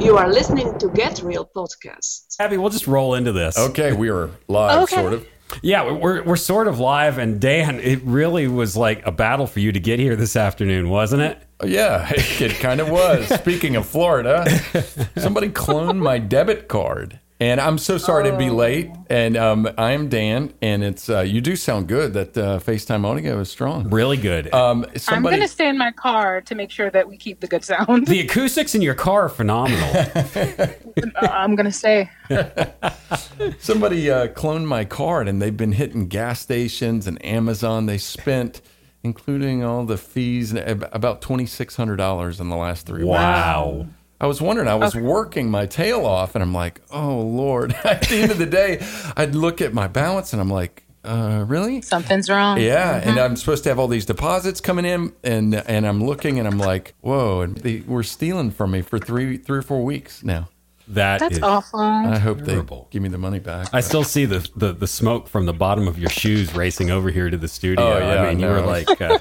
You are listening to Get Real podcast. Abby, we'll just roll into this. Okay, we are live, Okay. sort of. Yeah, we're we're sort of live, and Dan, it really was like a battle for you to get here this afternoon, wasn't it? Yeah, it kind of was. Speaking of Florida, somebody cloned my debit card. And I'm so sorry to be late. And um, I am Dan, and it's uh, you do sound good. That uh, FaceTime audio is strong. Really good. Um, I'm going to stay in my car to make sure that we keep the good sound. the acoustics in your car are phenomenal. Uh, I'm going to stay. somebody uh, cloned my card, and they've been hitting gas stations and Amazon. They spent, including all the fees, about twenty six hundred dollars in the last three weeks. wow. I was wondering, I was working my tail off, and I'm like, oh, Lord. At the end of the day, I'd look at my balance, and I'm like, uh, really? Something's wrong. Yeah, and I'm supposed to have all these deposits coming in, and and I'm looking, and I'm like, whoa, and they were stealing from me for three three or four weeks now. That That's is- awful. I hope Terrible. they give me the money back. I still see the, the the smoke from the bottom of your shoes racing over here to the studio. Oh, yeah, I mean, you were like uh,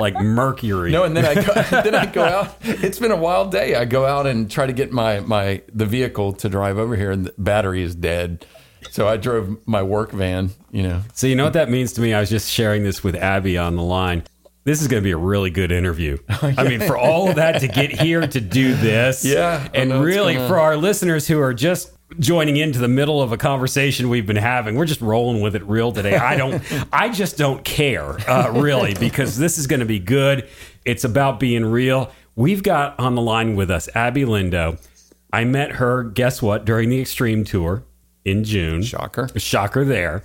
like mercury. No, and then I go, then I go out. It's been a wild day. I go out and try to get my my the vehicle to drive over here, and the battery is dead. So I drove my work van. You know, So you know what that means to me? I was just sharing this with Abby on the line. This is going to be a really good interview. I mean, for all of that to get here to do this, Yeah, and really gonna- for our listeners who are just joining into the middle of a conversation we've been having, we're just rolling with it real today. I don't, I just don't care uh, really because this is going to be good. It's about being real. We've got on the line with us Abby Lindo. I met her. Guess what? During the Extreme Tour in June. shocker. Shocker there.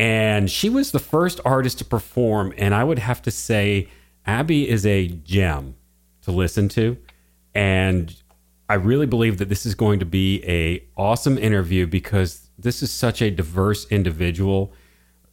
And she was the first artist to perform. And I would have to say, Abby is a gem to listen to. And I really believe that this is going to be a awesome interview because this is such a diverse individual,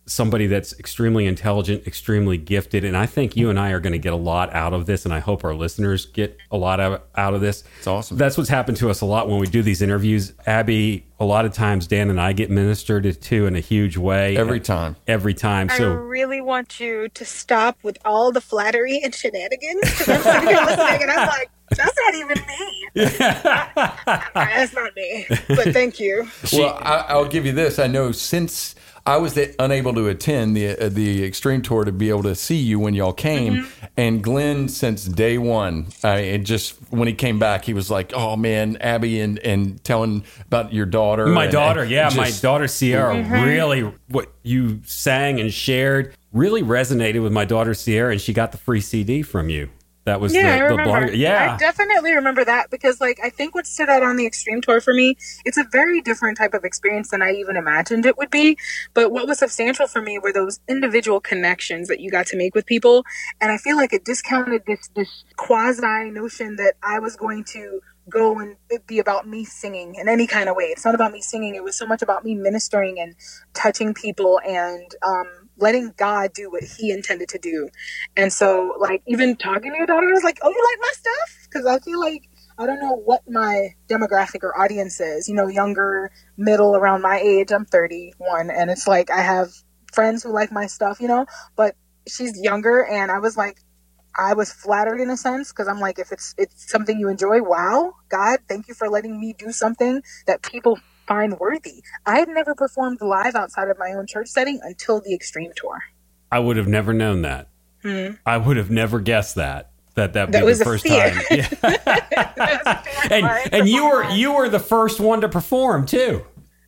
somebody that's extremely intelligent, extremely gifted. And I think you and I are going to get a lot out of this. And I hope our listeners get a lot out out of this. It's awesome. That's what's happened to us a lot when we do these interviews. Abby, a lot of times Dan and I get ministered to in a huge way. Every time. Every time. I So I really want you to stop with all the flattery and shenanigans. 'cause I'm sitting here listening and I'm like, that's not even me. that's not me. But thank you. well, I, I'll give you this. I know since I was unable to attend the uh, the extreme tour to be able to see you when y'all came, Mm-hmm. and Glenn since day one, I it just when he came back, he was like, "Oh man, Abby," and and telling about your daughter, my and- daughter, and yeah, my daughter Sierra really what you sang and shared really resonated with my daughter Sierra and she got the free CD from you. That was Yeah, I the, the remember. blog. Yeah. I definitely remember that because, like, I think what stood out on the extreme tour for me, it's a very different type of experience than I even imagined it would be. But what was substantial for me were those individual connections that you got to make with people, and I feel like it discounted this this quasi notion that I was going to go and it be about me singing in any kind of way. It's not about me singing. It was so much about me ministering and touching people and um, letting God do what He intended to do. And so, like, even talking to your daughter, I was like, "Oh, you like my stuff?" Because I feel like I don't know what my demographic or audience is. You know, younger, middle, around my age. I'm 31, and it's like I have friends who like my stuff. You know, but she's younger, and I was like, I was flattered in a sense because I'm like, if it's it's something you enjoy, wow, God, thank you for letting me do something that people find worthy. I had never performed live outside of my own church setting until the Extreme Tour. I would have never known that. I would have never guessed that. That that, Hmm. That be was the first fear. time. Yeah. and and you were you were the first one to perform too.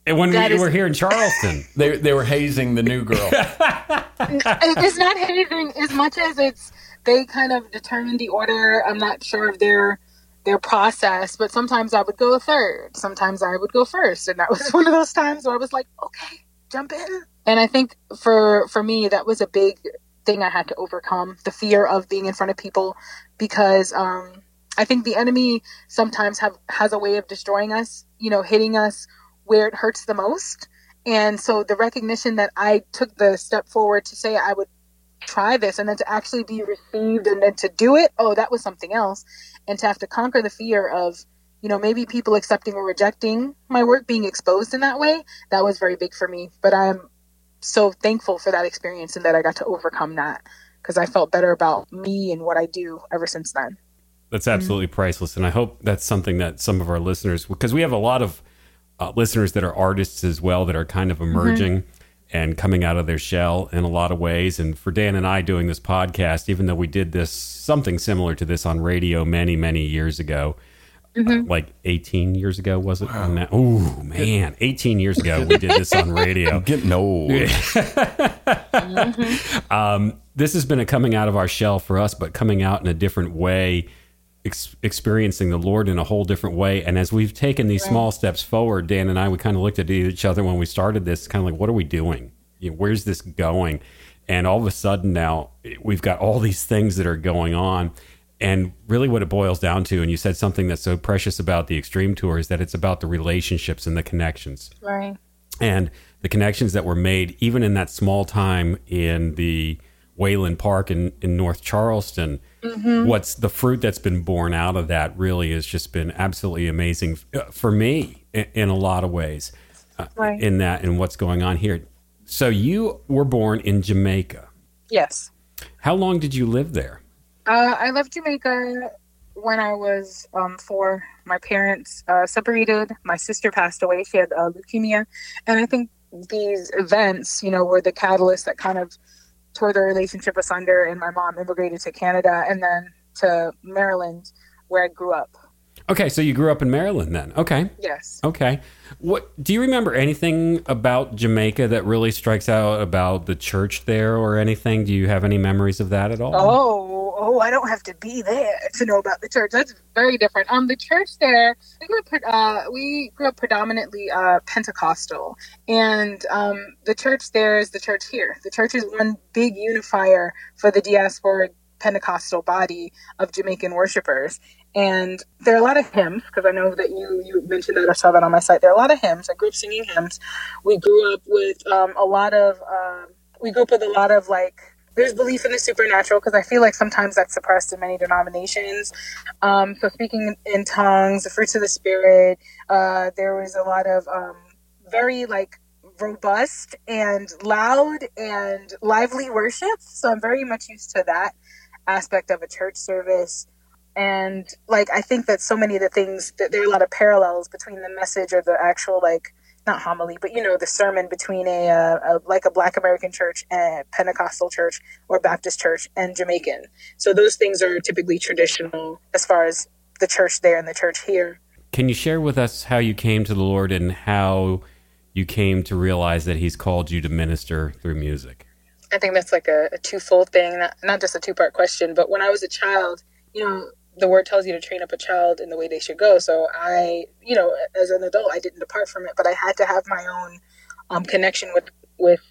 And when That we is- were here in Charleston. They they were hazing the new girl. it's not hazing as much as it's they kind of determine the order. I'm not sure of their their process, but sometimes I would go third, sometimes I would go first, and that was one of those times where I was like, okay, jump in. And I think for for me that was a big thing I had to overcome the fear of being in front of people because um, I think the enemy sometimes have has a way of destroying us, you know, hitting us where it hurts the most. And so the recognition that I took the step forward to say I would try this and then to actually be received and then to do it, oh, that was something else. And to have to conquer the fear of, you know, maybe people accepting or rejecting my work being exposed in that way, that was very big for me. But I'm so thankful for that experience and that I got to overcome that because I felt better about me and what I do ever since then. That's absolutely priceless. And I hope that's something that some of our listeners, because we have a lot of uh, listeners that are artists as well that are kind of emerging and coming out of their shell in a lot of ways. And for Dan and I doing this podcast, even though we did this something similar to this on radio many, many years ago, uh, like 18 years ago, was it? Oh, man. 18 years ago, we did this on radio. Getting old. um, this has been a coming out of our shell for us, but coming out in a different way, ex- experiencing the Lord in a whole different way. And as we've taken these small steps forward, Dan and I, we kind of looked at each other when we started this, kind of like, what are we doing? You know, where's this going? And all of a sudden now we've got all these things that are going on. And really, what it boils down to, and you said something that's so precious about the Extreme Tour, is that it's about the relationships and the connections Right. and the connections that were made even in that small time in the Wayland Park in, in North Charleston. What's the fruit that's been born out of that really has just been absolutely amazing uh, for me in, in a lot of ways uh, Right. in that and what's going on here. So you were born in Jamaica. Yes. How long did you live there? Uh, I left Jamaica when I was um, four. My parents uh, separated. My sister passed away. She had uh, leukemia. And I think these events, you know, were the catalyst that kind of tore the relationship asunder. And my mom immigrated to Canada and then to Maryland, where I grew up. Okay, so you grew up in Maryland then. Okay. Yes. Okay. What do you remember anything about Jamaica that really strikes out about the church there or anything? Do you have any memories of that at all? Oh, oh, I don't have to be there to know about the church. That's very different. Um, the church there, we grew up, uh, we grew up predominantly uh, Pentecostal, and um, the church there is the church here. The church is one big unifier for the diaspora Pentecostal body of Jamaican worshipers. And there are a lot of hymns because I know that you you mentioned that I saw that on my site. There are a lot of hymns. I grew up singing hymns. We grew up with um, a lot of um, we grew up with a lot of like there's belief in the supernatural because I feel like sometimes that's suppressed in many denominations. Um, so speaking in tongues, the fruits of the spirit. Uh, there was a lot of um, very like robust and loud and lively worship. So I'm very much used to that aspect of a church service. And like I think that so many of the things that there are a lot of parallels between the message or the actual like not homily, but you know the sermon between a, uh, a like a Black American church and Pentecostal church or Baptist church and Jamaican. So those things are typically traditional as far as the church there and the church here. Can you share with us how you came to the Lord and how you came to realize that He's called you to minister through music? I think that's like a, a twofold thing, not, not just a two part question. But when I was a child, you know, the word tells you to train up a child in the way they should go. So I, you know, as an adult, I didn't depart from it, but I had to have my own um, connection with with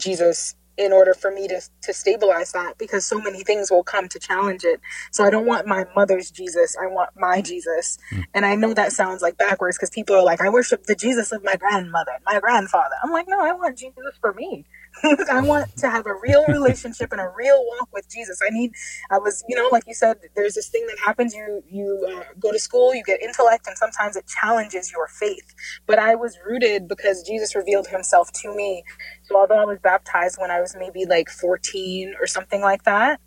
Jesus in order for me to to stabilize that because so many things will come to challenge it. So I don't want my mother's Jesus. I want my Jesus. And I know that sounds like backwards because people are like, I worship the Jesus of my grandmother, my grandfather. I'm like, no, I want Jesus for me. I want to have a real relationship and a real walk with Jesus. I need. I was, you know, like you said, there's this thing that happens. You you uh, go to school, you get intellect, and sometimes it challenges your faith. But I was rooted because Jesus revealed Himself to me. So although I was baptized when I was maybe like 14 or something like that,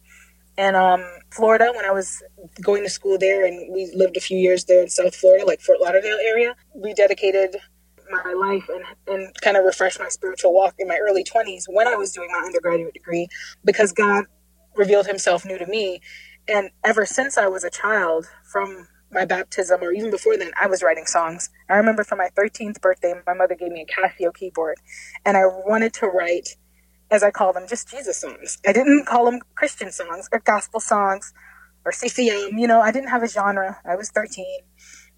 and um, Florida when I was going to school there, and we lived a few years there in South Florida, like Fort Lauderdale area, we dedicated my life and, and kind of refresh my spiritual walk in my early 20s when I was doing my undergraduate degree because God revealed himself new to me. And ever since I was a child, from my baptism or even before then, I was writing songs. I remember for my 13th birthday, my mother gave me a Casio keyboard and I wanted to write, as I call them, just Jesus songs. I didn't call them Christian songs or gospel songs or CCM. You know, I didn't have a genre. I was 13,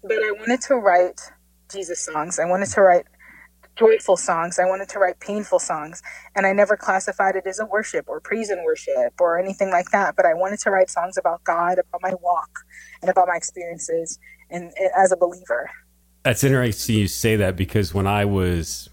but I wanted to write Jesus songs. I wanted to write joyful songs. I wanted to write painful songs. And I never classified it as a worship or praise and worship or anything like that. But I wanted to write songs about God, about my walk, and about my experiences and, and as a believer. That's interesting you say that because when I was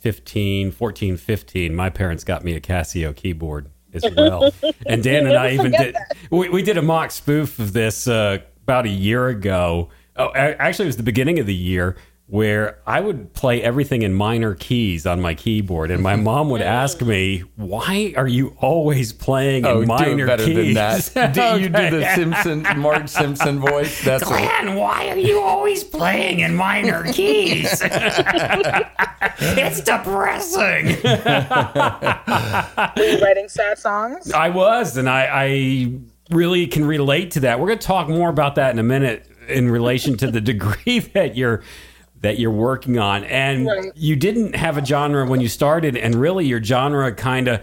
15, 14, 15, my parents got me a Casio keyboard as well. and Dan and I even did, we, we did a mock spoof of this uh, about a year ago. Oh, actually, it was the beginning of the year where I would play everything in minor keys on my keyboard, and my mom would ask me, "Why are you always playing in Oh, do minor it better keys?" than that. Do you do the Simpson, Marge Simpson voice? That's what, Glenn, why are you always playing in minor keys? it's depressing. Were you writing sad songs? I was, and I, I really can relate to that. We're going to talk more about that in a minute in relation to the degree that you're that you're working on. And Right. you didn't have a genre when you started, and really your genre kind of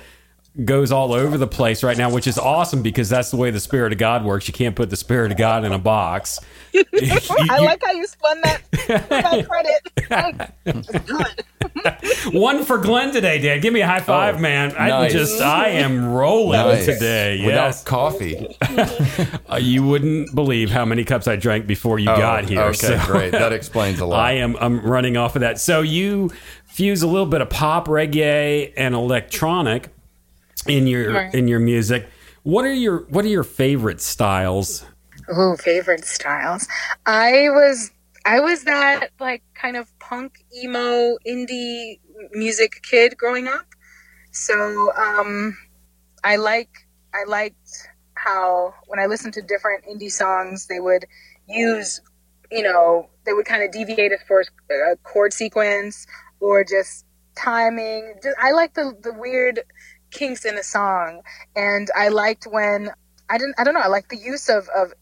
goes all over the place right now, which is awesome because that's the way the Spirit of God works. You can't put the Spirit of God in a box. You- I like how you spun that for that credit. It's good. one for Glenn today, Dan. Give me a high five, Oh, man. I'm nice. just, I am rolling Nice. today. Without Yes. coffee. Uh, you wouldn't believe how many cups I drank before you got here. Oh, Okay, so great. That explains a lot. I am I'm running off of that. So you fuse a little bit of pop, reggae, and electronic in your Right. in your music. What are your What are your favorite styles? Oh, favorite styles. I was I was that like kind of punk emo indie music kid growing up. So um I like I liked how when I listened to different indie songs they would use you know they would kind of deviate as far as a chord sequence or just timing. I like the the weird kinks in a song and I liked when I didn't. I don't know. I like the use of of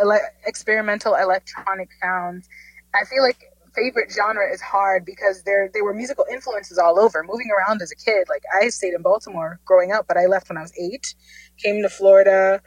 ele- experimental electronic sounds. I feel like favorite genre is hard because there there were musical influences all over. Moving around as a kid, like I stayed in Baltimore growing up, but I left when I was eight. Came to Florida,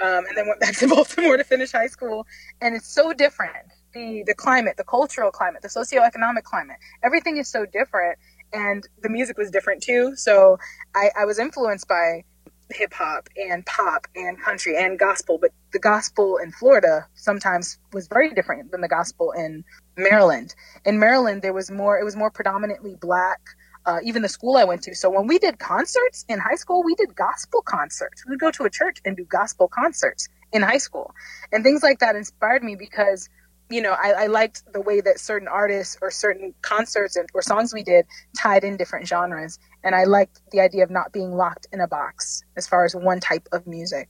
um, and then went back to Baltimore to finish high school. And it's so different. The the climate, the cultural climate, the socioeconomic climate, everything is so different. And the music was different too. So I, I was influenced by hip hop and pop and country and gospel, but the gospel in Florida sometimes was very different than the gospel in Maryland. In Maryland, there was more, it was more predominantly black. Uh, even the school I went to. So when we did concerts in high school, we did gospel concerts. We would go to a church and do gospel concerts in high school. And things like that inspired me because, you know, I, I liked the way that certain artists or certain concerts and, or songs we did tied in different genres. And I liked the idea of not being locked in a box as far as one type of music.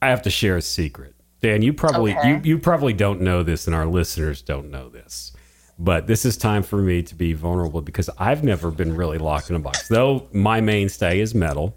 I have to share a secret. Dan, you probably Okay. you, you probably don't know this and our listeners don't know this. But this is time for me to be vulnerable because I've never been really locked in a box. Though my mainstay is metal.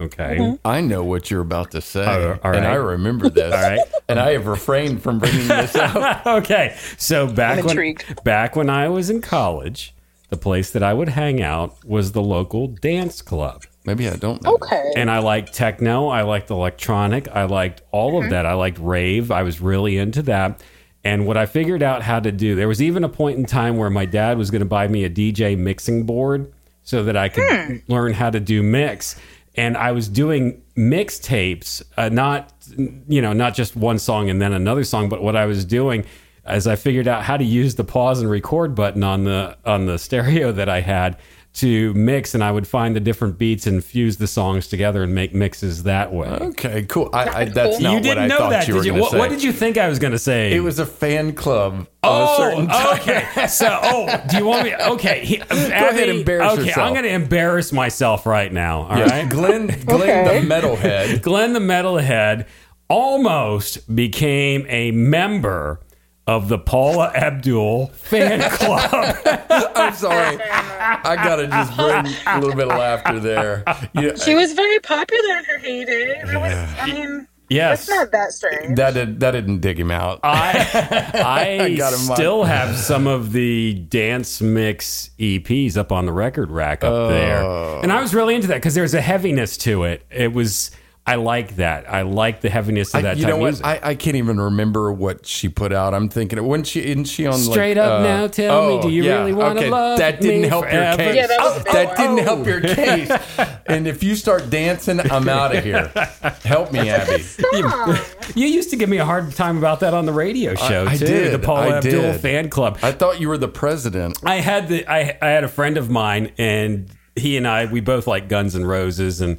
Okay. Mm-hmm. I know what you're about to say, all and. I remember this. All right. and I have refrained from bringing this out. okay. So back when back when I was in college, the place that I would hang out was the local dance club. Maybe I don't know. Okay. And I liked techno, I liked electronic, I liked all Mm-hmm. of that. I liked rave. I was really into that. And what I figured out how to do, there was even a point in time where my dad was going to buy me a DJ mixing board so that I could Hmm. learn how to do mix. And I was doing mixtapes, uh, not you know, not just one song and then another song, but what I was doing as I figured out how to use the pause and record button on the on the stereo that I had to mix, and I would find the different beats and fuse the songs together and make mixes that way. Okay, cool. I, I, that's cool. not you didn't what I know thought that, you were did you? going to What, say. what did you think I was going to say? It was a fan club of a oh, certain Oh, okay. So, oh, do you want me? Okay, he, Go ahead, embarrass Okay, yourself. I'm going to embarrass myself right now. All Yeah, right, Glenn, Glenn Okay. the metalhead. Glenn the Metalhead almost became a member of the Paula Abdul fan club. I'm sorry. I got to just bring a little bit of laughter there. You- she was very popular in her heyday. That was, I mean, yes. it's not that strange. that, did, that didn't dig him out. I I got him still have some of the dance mix EPs up on the record rack up there, Oh. and I was really into that because there's a heaviness to it. It was I like that. I like the heaviness of I- that you type know what? music. I, I can't even remember what she put out. I'm thinking when she isn't she on like, Straight up uh, now, tell me, oh, do you yeah, really wanna okay. love That didn't me help forever? your case. Yeah, that was a that one. didn't help your case. and if you start dancing, I'm out of here. Help me, Abby. you used to give me a hard time about that on the radio show I too. did. The Paula I Abdul did. fan club. I thought you were the president. I had the I I had a friend of mine and he and I we both like Guns and Roses and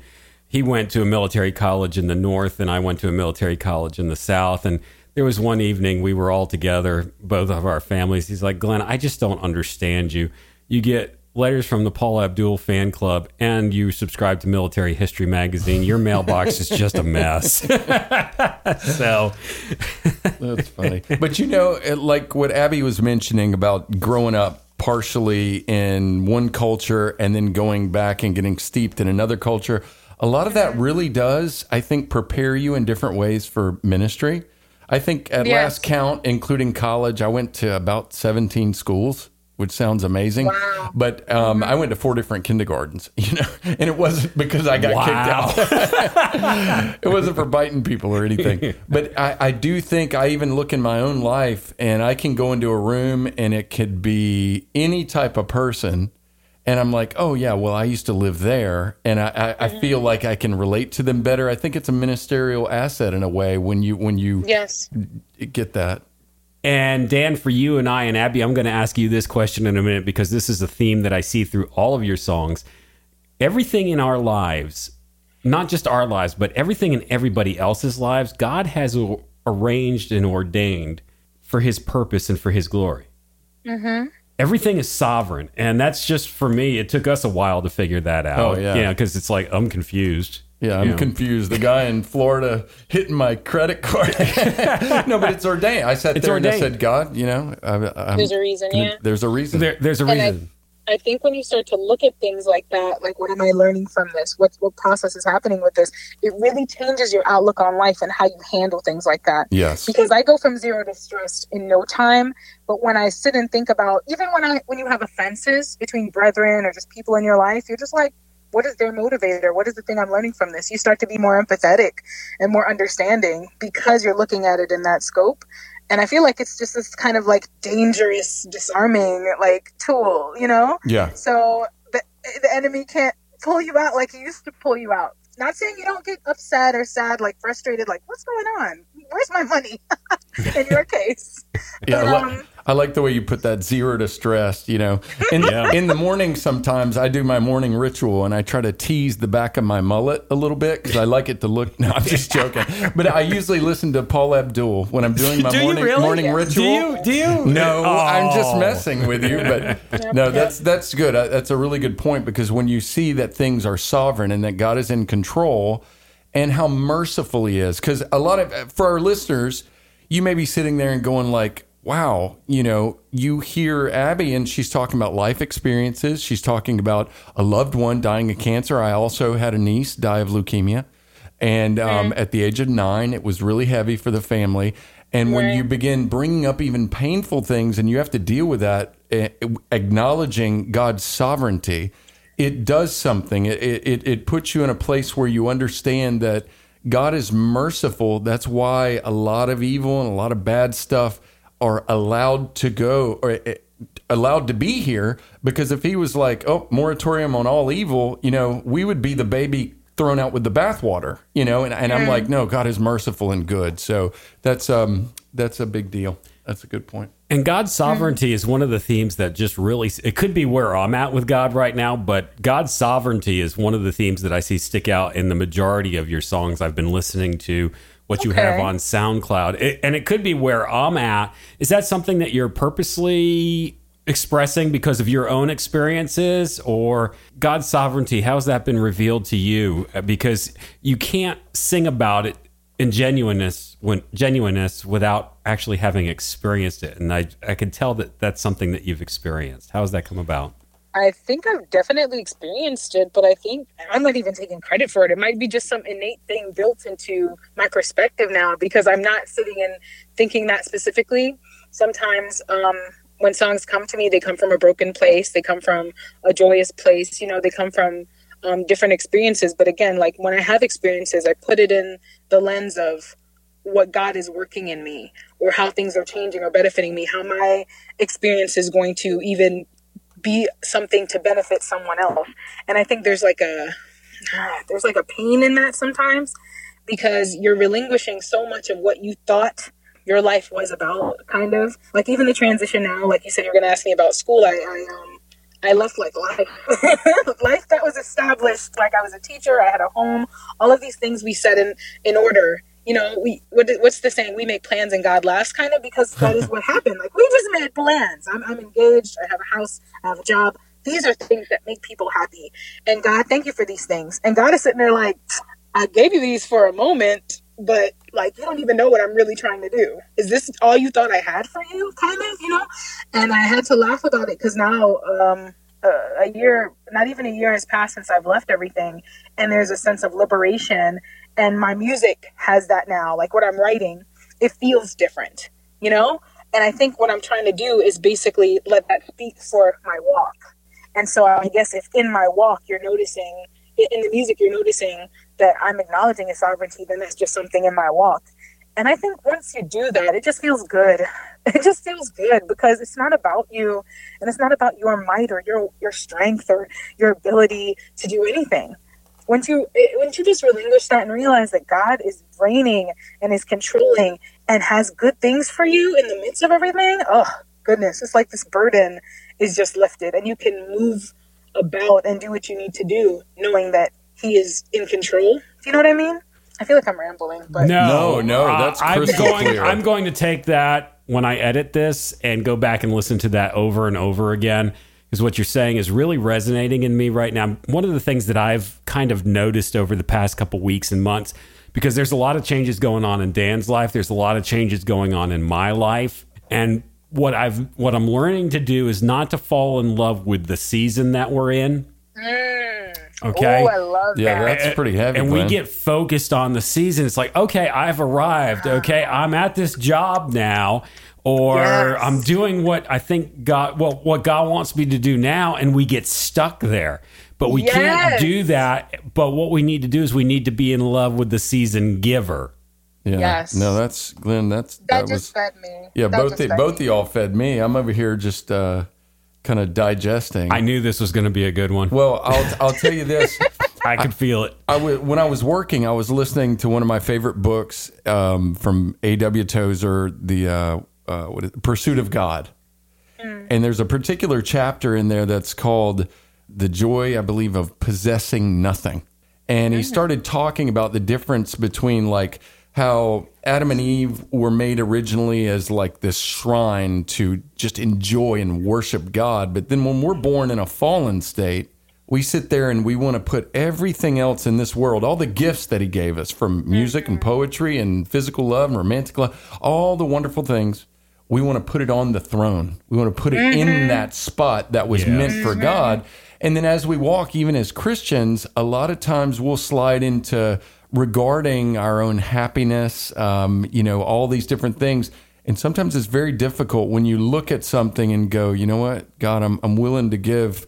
he went to a military college in the north and I went to a military college in the south and there was one evening we were all together, both of our families. He's like, Glenn, I just don't understand you. You get letters from the Paula Abdul fan club and you subscribe to Military History Magazine. Your mailbox is just a mess. so That's funny. But you know, like what Abby was mentioning about growing up partially in one culture and then going back and getting steeped in another culture, a lot of that really does, I think, prepare you in different ways for ministry. I think at Yes. last count, including college, I went to about 17 schools. Which sounds amazing, Wow. but um, I went to four different kindergartens, you know, and it wasn't because I got kicked out it wasn't for biting people or anything. But I, I do think I even look in my own life and I can go into a room and it could be any type of person. And I'm like, oh, yeah, well, I used to live there. And I, I, I feel mm-hmm. like I can relate to them better. I think it's a ministerial asset in a way when you when you Yes. get that. And Dan, for you and I and Abby, I'm going to ask you this question in a minute because this is a theme that I see through all of your songs. Everything in our lives, not just our lives, but everything in everybody else's lives, God has arranged and ordained for his purpose and for his glory. Mm-hmm. Everything is sovereign. And that's just for me, it took us a while to figure that oh, out. Oh, yeah. Yeah, because it's like, I'm confused. Yeah, I'm You know? confused. The guy in Florida hitting my credit card. no, but it's ordained. I sat It's there and I said, God, you know, I, I'm, There's a reason, yeah. There's a reason. There, there's a And reason. I think when you start to look at things like that, like what am I learning from this? What what process is happening with this? It really changes your outlook on life and how you handle things like that. yes. Because I go from zero to stressed in no time. But when I sit and think about even when I when you have offenses between brethren or just people in your life, you're just like, what is their motivator? What is the thing I'm learning from this? You start to be more empathetic and more understanding because you're looking at it in that scope. And I feel like it's just this kind of like dangerous, disarming like tool, you know? Yeah. So the, the enemy can't pull you out like he used to pull you out. Not saying you don't get upset or sad, like frustrated, like what's going on? Where's my money? In your case, Yeah, But, um, I like the way you put that zero to stress. You know, in Yeah. in the morning sometimes I do my morning ritual and I try to tease the back of my mullet a little bit because I like it to look. No, I'm just joking. But I usually listen to Paula Abdul when I'm doing my Do morning really? morning Do ritual. you? Do you? No, I'm just Oh. messing with you, but no, that's that's good. Uh, That's a really good point because when you see that things are sovereign and that God is in control, and how merciful He is, because a lot of for our listeners, you may be sitting there and going like, "Wow," you know, you hear Abby and she's talking about life experiences. She's talking about a loved one dying of cancer. I also had a niece die of leukemia. And um, at the age of nine, it was really heavy for the family. And when you begin bringing up even painful things and you have to deal with that, eh, acknowledging God's sovereignty, it does something. It, it, it puts you in a place where you understand that God is merciful. That's why a lot of evil and a lot of bad stuff are allowed to go or eh, allowed to be here because if he was like, oh, moratorium on all evil, you know, we would be the baby thrown out with the bathwater, you know, and, and I'm like, no, God is merciful and good. So that's um that's a big deal. That's a good point. And God's sovereignty is one of the themes that just really, it could be where I'm at with God right now, but God's sovereignty is one of the themes that I see stick out in the majority of your songs I've been listening to, what you have on SoundCloud. It, and it could be where I'm at. Is that something that you're purposely expressing because of your own experiences or God's sovereignty? How's that been revealed to you? Because you can't sing about it in genuineness when genuineness without actually having experienced it and i i can tell that that's something that you've experienced how has that come about I think I've definitely experienced it, but I think I'm not even taking credit for it. It might be just some innate thing built into my perspective now because I'm not sitting and thinking that specifically. Sometimes um, when songs come to me, they come from a broken place, they come from a joyous place, you know, they come from um, different experiences. But again, like when I have experiences, I put it in the lens of what God is working in me or how things are changing or benefiting me, how my experience is going to even be something to benefit someone else. And I think there's like a there's like a pain in that sometimes because you're relinquishing so much of what you thought your life was about kind of. Like even the transition now like you said you're going to ask me about school. I, I um I left like life. Life that was established like I was a teacher I had a home all of these things we set in in order you know, we what, what's the saying? We make plans and God laughs, kind of, because that is what happened. Like we just made plans. I'm, I'm engaged. I have a house. I have a job. These are things that make people happy. And God, thank you for these things. And God is sitting there like, I gave you these for a moment, but like you don't even know what I'm really trying to do. Is this all you thought I had for you? Kind of, you know. And I had to laugh about it because now. um a year, not even a year has passed since I've left everything, and there's a sense of liberation. And my music has that now. Like what I'm writing, it feels different, you know? And I think what I'm trying to do is basically let that speak for my walk. And so I guess if in my walk you're noticing, in the music you're noticing that I'm acknowledging a sovereignty, then that's just something in my walk. And I think once you do that, it just feels good. It just feels good because it's not about you and it's not about your might or your your strength or your ability to do anything. Once you once you just relinquish that and realize that God is reigning and is controlling and has good things for you in the midst of everything, oh goodness, it's like this burden is just lifted and you can move about and do what you need to do knowing that he is in control. Do you know what I mean? I feel like I'm rambling, but No, no, that's Uh, I'm crystal going. clear. I'm going to take that when I edit this and go back and listen to that over and over again. Because what you're saying is really resonating in me right now. One of the things that I've kind of noticed over the past couple weeks and months, because there's a lot of changes going on in Dan's life. There's a lot of changes going on in my life, and what I've what I'm learning to do is not to fall in love with the season that we're in. Okay. Oh, I love yeah, that. that's pretty heavy. and we get focused on the season. It's like, okay, I've arrived. Okay, I'm at this job now, or Yes. I'm doing what I think God, well, what God wants me to do now, and we get stuck there. But we can't do that. But what we need to do is we need to be in love with the season giver. Yeah. Yes. No, that's Glenn. That's that, that, just was fed me. yeah. That both the, both of y'all fed me. I'm over here just uh, kind of digesting. I knew this was going to be a good one. well, I'll I'll tell you this. I could feel it. I w- when I was working, I was listening to one of my favorite books um, from A.W. Tozer, the uh, uh, what is, Pursuit of God. And there's a particular chapter in there that's called The Joy, I believe, of Possessing Nothing. And he started talking about the difference between like how Adam and Eve were made originally as like this shrine to just enjoy and worship God. But then when we're born in a fallen state, we sit there and we want to put everything else in this world, all the gifts that he gave us from music and mm-hmm. poetry and physical love and romantic love, all the wonderful things, we want to put it on the throne. We want to put it in mm-hmm. that spot that was meant for mm-hmm. God. And then as we walk, even as Christians, a lot of times we'll slide into regarding our own happiness, um, you know, all these different things. And sometimes it's very difficult when you look at something and go, you know what, God, I'm, I'm willing to give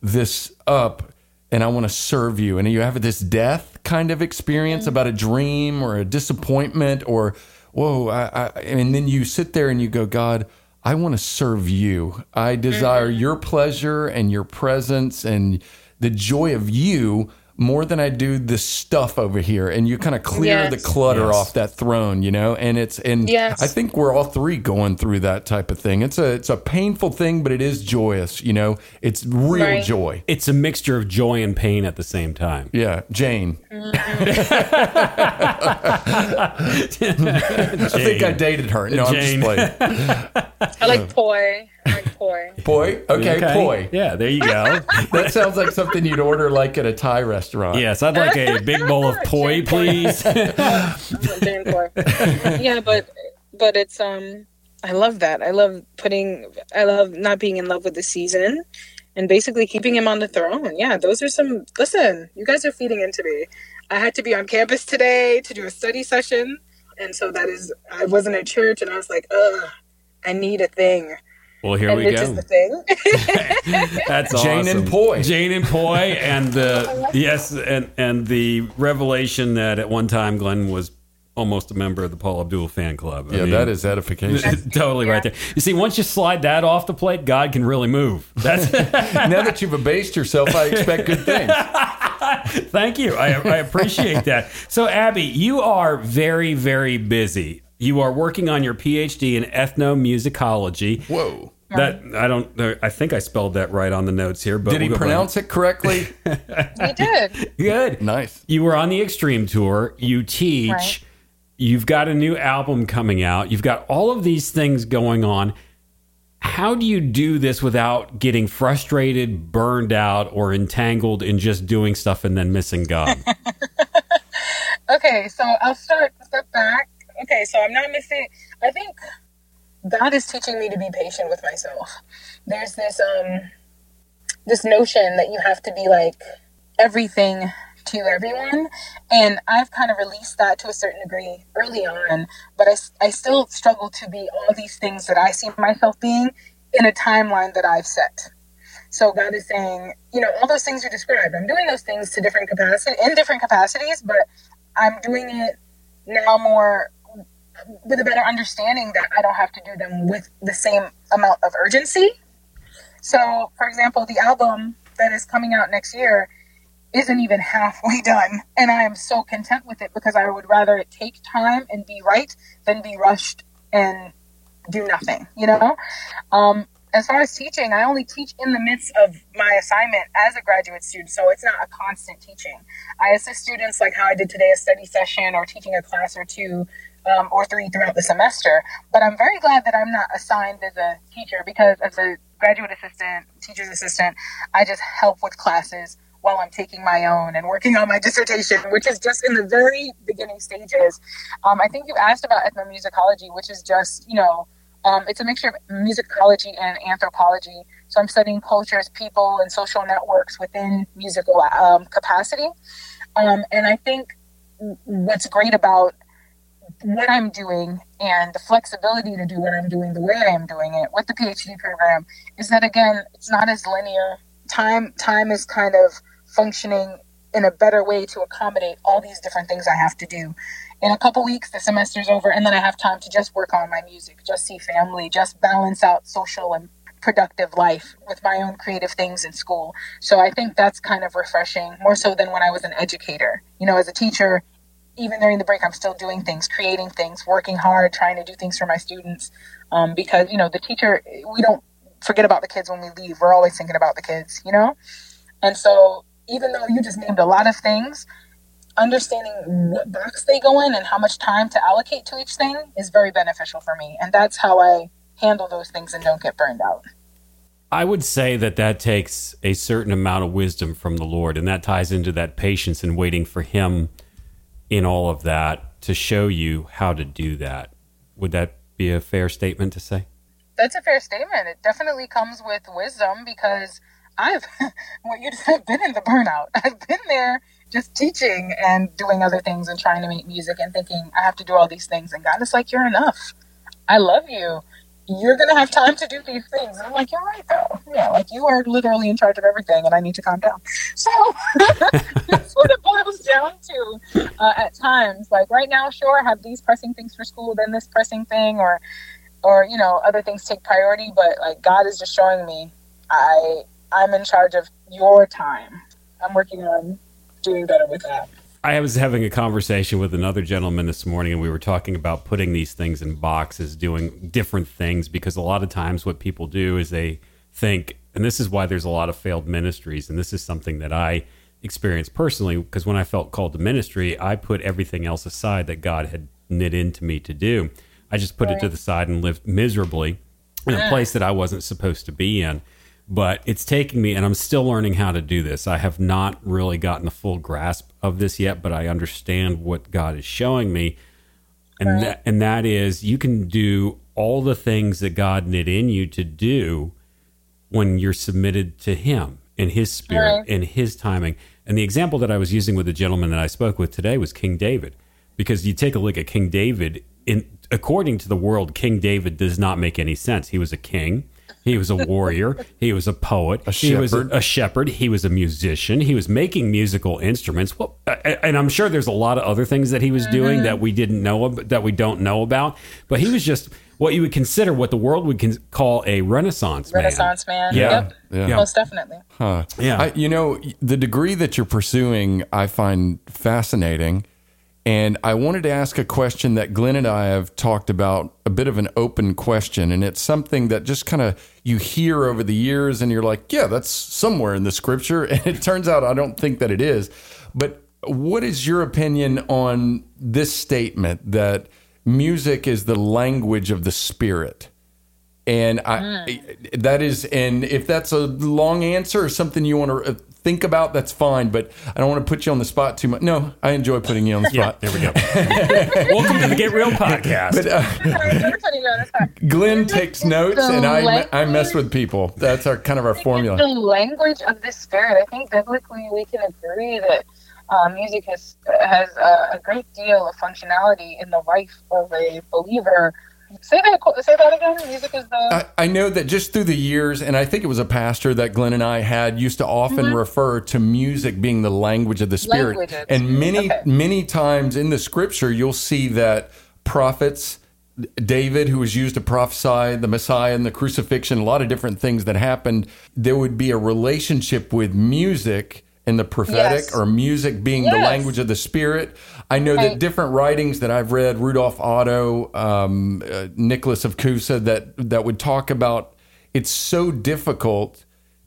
this up and I want to serve you. And you have this death kind of experience about a dream or a disappointment or, whoa, I, I, and then you sit there and you go, God, I want to serve you. I desire your pleasure and your presence and the joy of you more than I do the stuff over here. And you kind of clear Yes. the clutter Yes. off that throne, you know? And it's, and Yes. I think we're all three going through that type of thing. It's a, it's a painful thing, but it is joyous, you know? It's real Right. joy. It's a mixture of joy and pain at the same time. Yeah, Jane. Mm-hmm. I think I dated her. No, Jane. I'm just playing. I like poi. I like poi. Poi? Okay, poi. Yeah, there you go. That sounds like something you'd order like at a Thai restaurant. yes, I'd like a big bowl of poi, please. Yeah, but but it's um. I love that. I love putting. I love not being in love with the season, and basically keeping him on the throne. Yeah, those are some. Listen, you guys are feeding into me. I had to be on campus today to do a study session, and so that is. I wasn't at church, and I was like, ugh. I need a thing. Well, here and we this go. is the thing. That's Jane awesome. and Poi. Jane and Poi, and the yes, and and the revelation that at one time Glenn was almost a member of the Paula Abdul fan club. I Yeah, mean, that is edification. totally right there. You see, once you slide that off the plate, God can really move. That's now that you've abased yourself, I expect good things. thank you. I, I appreciate that. So, Abby, you are very, very busy. You are working on your PhD in ethnomusicology. Whoa. That I don't. I think I spelled that right on the notes here. But Did he we'll go pronounce it correctly? he did. Good. nice. You were on the Extreme Tour. You teach. You've got a new album coming out. You've got all of these things going on. How do you do this without getting frustrated, burned out, or entangled in just doing stuff and then missing God? Okay, so I'll start step back. Okay, so I'm not missing. I think God is teaching me to be patient with myself. There's this um this notion that you have to be like everything to everyone, and I've kind of released that to a certain degree early on. But I I still struggle to be all these things that I see myself being in a timeline that I've set. So God is saying, you know, all those things you described. I'm doing those things to different capacity in different capacities, but I'm doing it now more with a better understanding that I don't have to do them with the same amount of urgency. So, for example, the album that is coming out next year isn't even halfway done, and I am so content with it because I would rather it take time and be right than be rushed and do nothing, you know? Um, as far as teaching, I only teach in the midst of my assignment as a graduate student, so it's not a constant teaching. I assist students like how I did today, a study session or teaching a class or two um, or three throughout the semester. But I'm very glad that I'm not assigned as a teacher because as a graduate assistant, teacher's assistant, I just help with classes while I'm taking my own and working on my dissertation, which is just in the very beginning stages. Um, I think you asked about ethnomusicology, which is just, you know, um, it's a mixture of musicology and anthropology. So I'm studying cultures, people, and social networks within musical um, capacity. Um, and I think what's great about what I'm doing and the flexibility to do what I'm doing the way I am doing it with the PhD program is that again, it's not as linear. Time time is kind of functioning in a better way to accommodate all these different things I have to do. In a couple weeks the semester's over and then i have time to just work on my music just see family just balance out social and productive life with my own creative things in school. So i think that's kind of refreshing more so than when i was an educator. You know as a teacher even during the break i'm still doing things creating things working hard trying to do things for my students um, because you know the teacher we don't forget about the kids when we leave we're always thinking about the kids you know and so even though you just named a lot of things understanding what box they go in and how much time to allocate to each thing is very beneficial for me. And that's how I handle those things and don't get burned out. I would say that that takes a certain amount of wisdom from the Lord, and that ties into that patience and waiting for Him in all of that to show you how to do that. Would that be a fair statement to say? That's a fair statement. It definitely comes with wisdom because I've, what you said, been in the burnout. I've been there just teaching and doing other things and trying to make music and thinking I have to do all these things. And God is like, you're enough. I love you. You're gonna have time to do these things. And I'm like, you're right though. Yeah, like you are literally in charge of everything, and I need to calm down. So that's what it boils down to uh, at times. Like right now, sure, I have these pressing things for school, then this pressing thing, or or you know, other things take priority. But like God is just showing me, I I'm in charge of your time. I'm working on doing better with that. I was having a conversation with another gentleman this morning, and we were talking about putting these things in boxes, doing different things, because a lot of times what people do is they think, and this is why there's a lot of failed ministries, and this is something that I experienced personally, because when I felt called to ministry, I put everything else aside that God had knit into me to do. I just put right. it to the side and lived miserably in a place that I wasn't supposed to be in but it's taking me and I'm still learning how to do this. I have not really gotten the full grasp of this yet, but I understand what God is showing me. And right. that, and that is you can do all the things that God knit in you to do when you're submitted to him in his spirit right. in his timing. And the example that I was using with the gentleman that I spoke with today was King David. Because you take a look at King David in according to the world, King David does not make any sense. He was a king he was a warrior. he was a poet. A he was a, a, shepherd. He was a musician. He was making musical instruments. Well, and I'm sure there's a lot of other things that he was doing mm-hmm. that we didn't know that we don't know about. But he was just what you would consider what the world would con- call a Renaissance man. Renaissance man. Yeah. Yep. Yeah. Most definitely. Huh. Yeah. I, you know, the degree that you're pursuing, I find fascinating and I wanted to ask a question that Glenn and I have talked about, a bit of an open question. And it's something that just kind of you hear over the years and you're like, yeah, that's somewhere in the scripture. And it turns out I don't think that it is. But what is your opinion on this statement that music is the language of the spirit? And I, Mm. that is, and if that's a long answer or something you want to think about, that's fine. But I don't want to put you on the spot too much. No, I enjoy putting you on the Yeah, spot. there we go. Welcome to the Get Real podcast. Everybody knows that. Glenn takes notes, the and I I mess with people. That's our kind of our formula. the language of the spirit. I think biblically we can agree that uh, music has has uh, a great deal of functionality in the life of a believer. Say that. Say that again. Music is the. I, I know that just through the years, and I think it was a pastor that Glenn and I had used to often mm-hmm. refer to music being the language of the spirit. Language of- And many, okay. many times in the scripture, you'll see that prophets, David, who was used to prophesy the Messiah and the crucifixion, a lot of different things that happened, there would be a relationship with music and the prophetic Yes. or music being the language of the spirit. I know that different writings that I've read, Rudolf Otto, um, uh, Nicholas of Cusa, that that would talk about it's so difficult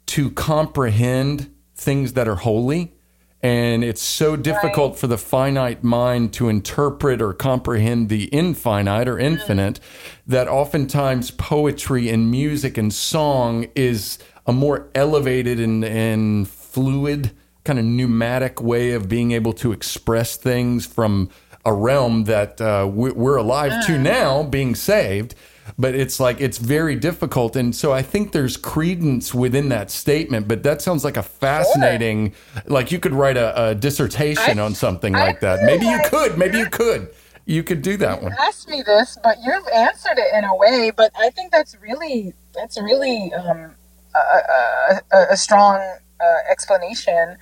to comprehend things that are holy, and it's so difficult for the finite mind to interpret or comprehend the infinite or infinite that oftentimes poetry and music and song is a more elevated and, and fluid kind of pneumatic way of being able to express things from a realm that uh, we- we're alive to now, being saved. But it's like it's very difficult, and so I think there's credence within that statement. But that sounds like a fascinating, like you could write a, a dissertation I- on something I like that. Maybe you could. Maybe you could. You could do that one. asked me this, but you've answered it in a way. But I think that's really that's really um, a, a, a, a strong uh, explanation.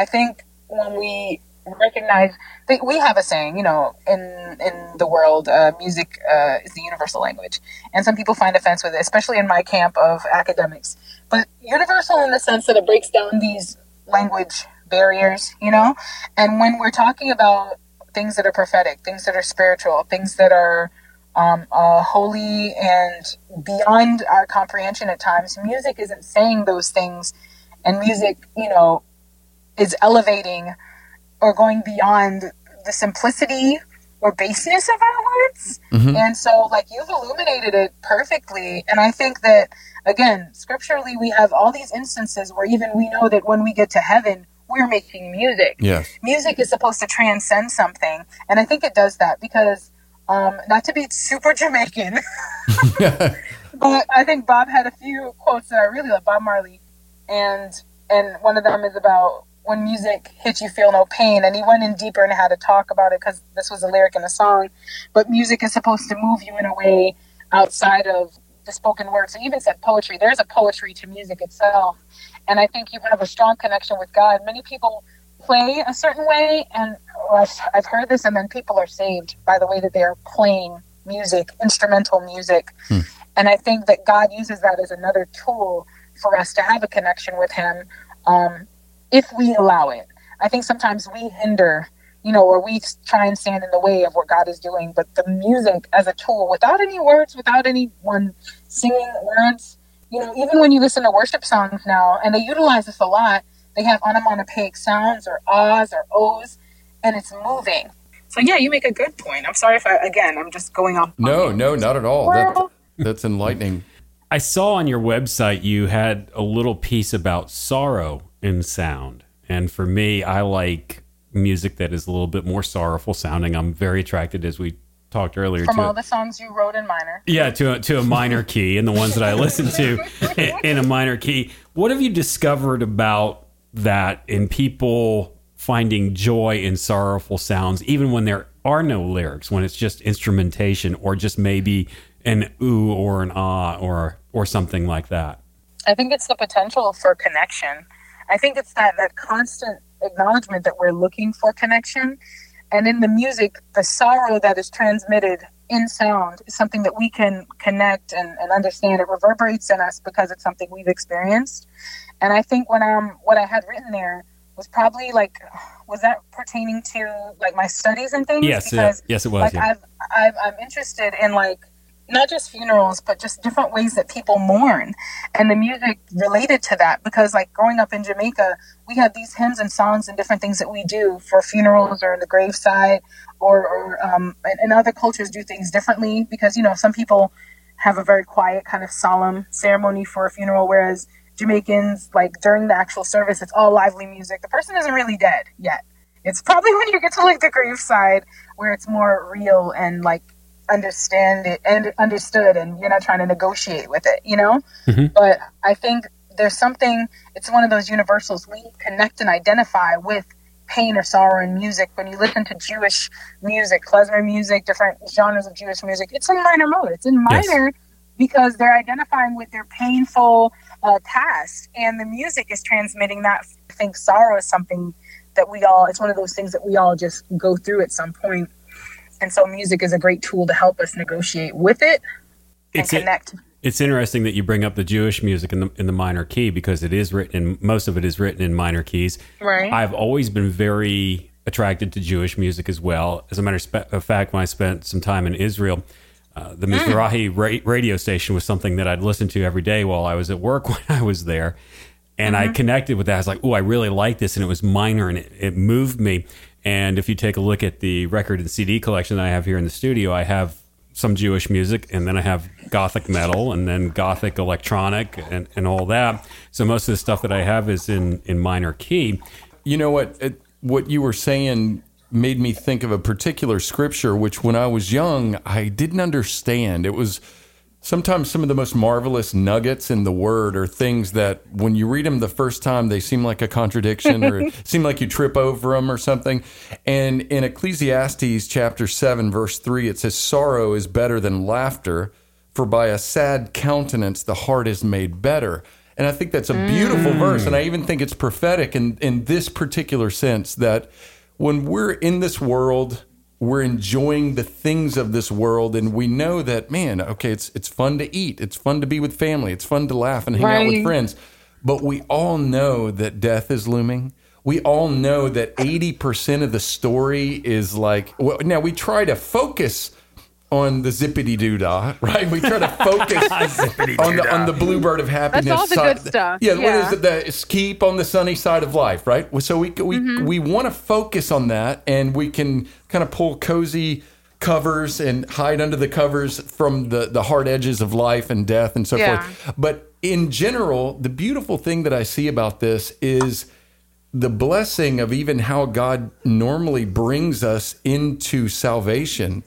I think when we recognize that we have a saying, you know, in in the world, uh, music uh, is the universal language, and some people find offense with it, especially in my camp of academics. But universal in the sense that it breaks down these language barriers, you know. And when we're talking about things that are prophetic, things that are spiritual, things that are um, uh, holy and beyond our comprehension at times, music isn't saying those things, and music, you know, is elevating or going beyond the simplicity or baseness of our words. And so, like, you've illuminated it perfectly. And I think that, again, scripturally, we have all these instances where even we know that when we get to heaven, we're making music Yes. music is supposed to transcend something and i think it does that because um, not to be super jamaican but i think bob had a few quotes that i really love bob marley and and one of them is about when music hits you feel no pain. And he went in deeper and had to talk about it because this was a lyric in a song. But music is supposed to move you in a way outside of the spoken word so he even said poetry. There's a poetry to music itself. And i think you have a strong connection with god. Many people play a certain way and I've, I've heard this and then people are saved by the way that they're playing music instrumental music. And i think that god uses that as another tool for us to have a connection with him. Um, if we allow it i think sometimes we hinder you know or we try and stand in the way of what god is doing but the music as a tool without any words without anyone singing words you know even when you listen to worship songs now and they utilize this a lot they have onomatopoeic sounds or ahs or ohs, and it's moving. So yeah, you make a good point. I'm sorry if I again I'm just going off. No, no, not at all. That, that's enlightening. I saw on your website you had a little piece about sorrow in sound. And for me, I like music that is a little bit more sorrowful sounding. I'm very attracted, as we talked earlier, From to all it. the songs you wrote in minor, Yeah, to a, to a minor key, and the ones that I listen to in, in a minor key. What have you discovered about that in people finding joy in sorrowful sounds, even when there are no lyrics, when it's just instrumentation or just maybe an ooh or an ah or or something like that? I think it's the potential for connection. I think it's that that constant acknowledgement that we're looking for connection, and in the music, the sorrow that is transmitted in sound is something that we can connect and, and understand. It reverberates in us because it's something we've experienced. And I think when um what I had written there was probably like was that pertaining to like my studies and things? Yes, yeah. yes, it was. like yeah. I've, I've I'm interested in like not just funerals, but just different ways that people mourn and the music related to that. Because, like, growing up in Jamaica, we have these hymns and songs and different things that we do for funerals or the graveside, or, or um, and, and other cultures do things differently because, you know, some people have a very quiet, kind of solemn ceremony for a funeral, whereas Jamaicans, like, during the actual service, it's all lively music. The person isn't really dead yet. It's probably when you get to like the graveside where it's more real and like understand it and understood and you're not trying to negotiate with it, you know? Mm-hmm. But I think there's something it's one of those universals we connect and identify with pain or sorrow in music when you listen to Jewish music, klezmer music, different genres of Jewish music. It's in minor mode. It's in Yes. minor because they're identifying with their painful uh, past, and the music is transmitting that. I think sorrow is something that we all. It's one of those things that we all just go through at some point, and so music is a great tool to help us negotiate with it and It's it- connect. It's interesting that you bring up the Jewish music in the in the minor key because it is written in most of it is written in minor keys. Right. I've always been very attracted to Jewish music as well. As a matter of fact, when I spent some time in Israel, uh, the Mizrahi ra- radio station was something that I'd listen to every day while I was at work when I was there. And I connected with that. I was like, oh, I really like this. And it was minor and it, it moved me. And if you take a look at the record and CD collection that I have here in the studio, I have some Jewish music, and then I have gothic metal, and then gothic electronic, and, and all that. So most of the stuff that I have is in, in minor key. You know what? It, what you were saying made me think of a particular scripture, which when I was young, I didn't understand. It was sometimes some of the most marvelous nuggets in the word are things that when you read them the first time, they seem like a contradiction or seem like you trip over them or something. And in Ecclesiastes chapter 7, verse 3, it says, Sorrow is better than laughter, for by a sad countenance the heart is made better. And I think that's a beautiful mm. verse. And I even think it's prophetic in, in this particular sense that when we're in this world, we're enjoying the things of this world and we know that man okay it's it's fun to eat it's fun to be with family it's fun to laugh and hang out with friends. But we all know that death is looming. We all know that 80% of the story is like well, now we try to focus on the zippity doo dah, right? We try to focus on the on the bluebird of happiness. That's all the side- good stuff, Yeah, what yeah. is it? The keep on the sunny side of life, right? So we we Mm-hmm. we want to focus on that, and we can kind of pull cozy covers and hide under the covers from the the hard edges of life and death and so Yeah. forth. But in general, the beautiful thing that I see about this is the blessing of even how God normally brings us into salvation